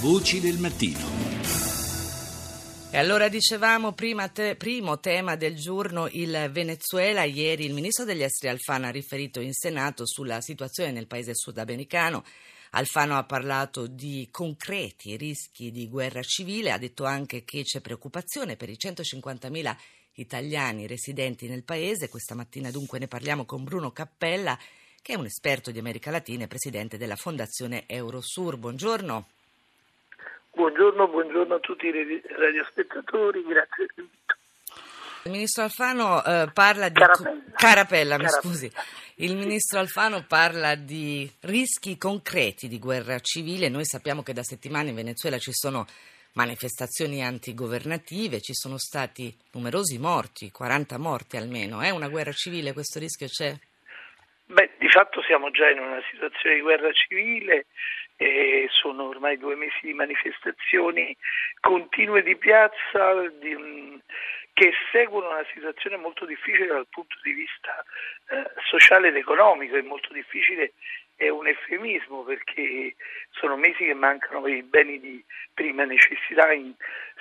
Voci del mattino. E allora dicevamo, te, primo tema del giorno, il Venezuela. Ieri il ministro degli esteri Alfano ha riferito in Senato sulla situazione nel paese sudamericano. Alfano ha parlato di concreti rischi di guerra civile, ha detto anche che c'è preoccupazione per i 150.000 italiani residenti nel paese. Questa mattina dunque ne parliamo con Bruno Cappella, che è un esperto di America Latina e presidente della Fondazione Eurosur. Buongiorno. Buongiorno, buongiorno a tutti i radiospettatori, grazie dell'invito. Il ministro Alfano eh, parla di... Carapella. Carapella, Carapella. scusi. Il ministro Alfano parla di rischi concreti di guerra civile. Noi sappiamo che da settimane in Venezuela ci sono manifestazioni antigovernative, ci sono stati numerosi morti, 40 morti almeno. È una guerra civile, questo rischio c'è? Beh, di fatto siamo già in una situazione di guerra civile e sono ormai due mesi di manifestazioni continue di piazza di, che seguono una situazione molto difficile dal punto di vista eh, sociale ed economico, è molto difficile, è un eufemismo perché sono mesi che mancano i beni di prima necessità in,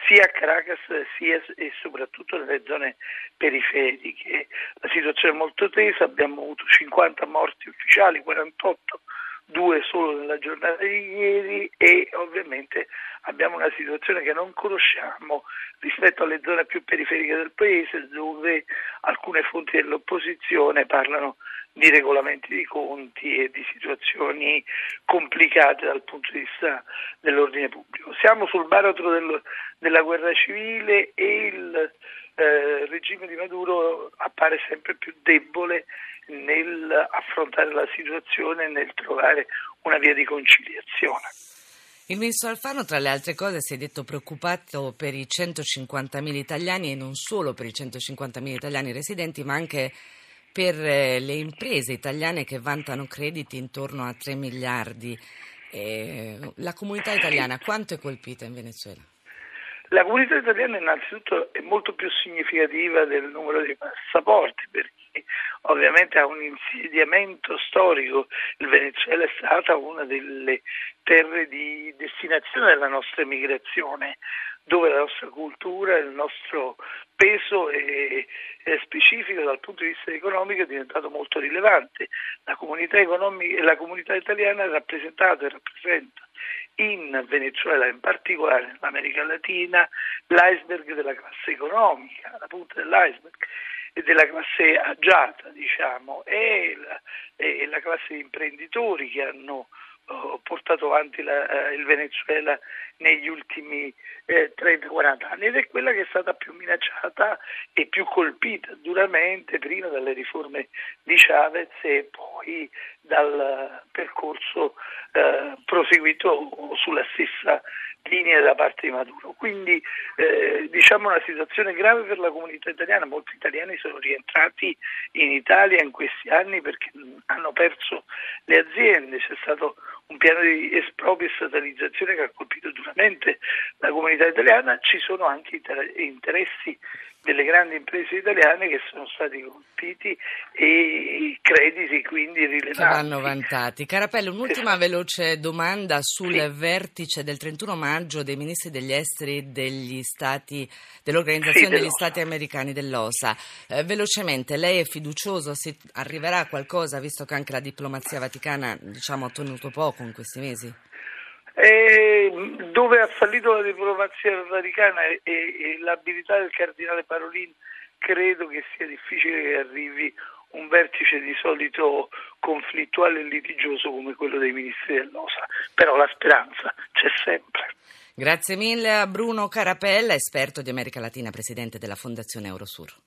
sia a Caracas sia e soprattutto nelle zone periferiche. La situazione è molto tesa, abbiamo avuto 50 morti ufficiali, 48 due solo nella giornata di ieri e ovviamente abbiamo una situazione che non conosciamo rispetto alle zone più periferiche del paese dove alcune fonti dell'opposizione parlano di regolamenti di conti e di situazioni complicate dal punto di vista dell'ordine pubblico. Siamo sul baratro del, della guerra civile e il eh, regime di Maduro appare sempre più debole nel affrontare la situazione e nel trovare una via di conciliazione. Il ministro Alfano, tra le altre cose, si è detto preoccupato per i 150.000 italiani e non solo per i 150.000 italiani residenti, ma anche per eh, le imprese italiane che vantano crediti intorno a 3 miliardi. Eh, la comunità italiana quanto è colpita in Venezuela? La comunità italiana innanzitutto è molto più significativa del numero dei passaporti perché ovviamente ha un insediamento storico. Il Venezuela è stata una delle terre di destinazione della nostra emigrazione dove la nostra cultura, il nostro peso è, è, specifico dal punto di vista economico è diventato molto rilevante. La comunità, la comunità italiana è rappresentata e rappresenta in Venezuela, in particolare nell'America Latina, l'iceberg della classe economica, la punta dell'iceberg e della classe agiata, diciamo, e la, e la classe di imprenditori che hanno oh, portato avanti la, eh, il Venezuela negli ultimi eh, 30-40 anni ed è quella che è stata più minacciata e più colpita duramente prima dalle riforme di Chavez e poi dal percorso eh, proseguito sulla stessa linea da parte di Maduro. Quindi eh, diciamo una situazione grave per la comunità italiana, molti italiani sono rientrati in Italia in questi anni perché hanno perso le aziende, c'è stato un piano di esproprio e statalizzazione che ha colpito duramente la comunità italiana, ci sono anche interessi delle grandi imprese italiane che sono stati colpiti e i crediti quindi rilevanti. Vanno vantati. Carapello, un'ultima esatto. veloce domanda sul sì. vertice del 31 maggio dei ministri degli esteri degli stati, dell'Organizzazione sì, degli Stati Americani dell'OSA. Eh, velocemente, lei è fiducioso? Si arriverà a qualcosa visto che anche la diplomazia vaticana diciamo, ha ottenuto poco in questi mesi? Eh, dove ha fallito la diplomazia vaticana e, e, l'abilità del cardinale Parolin, credo che sia difficile che arrivi un vertice di solito conflittuale e litigioso come quello dei ministri dell'OSA, però la speranza c'è sempre. Grazie mille a Bruno Carapella, esperto di America Latina, presidente della Fondazione Eurosur.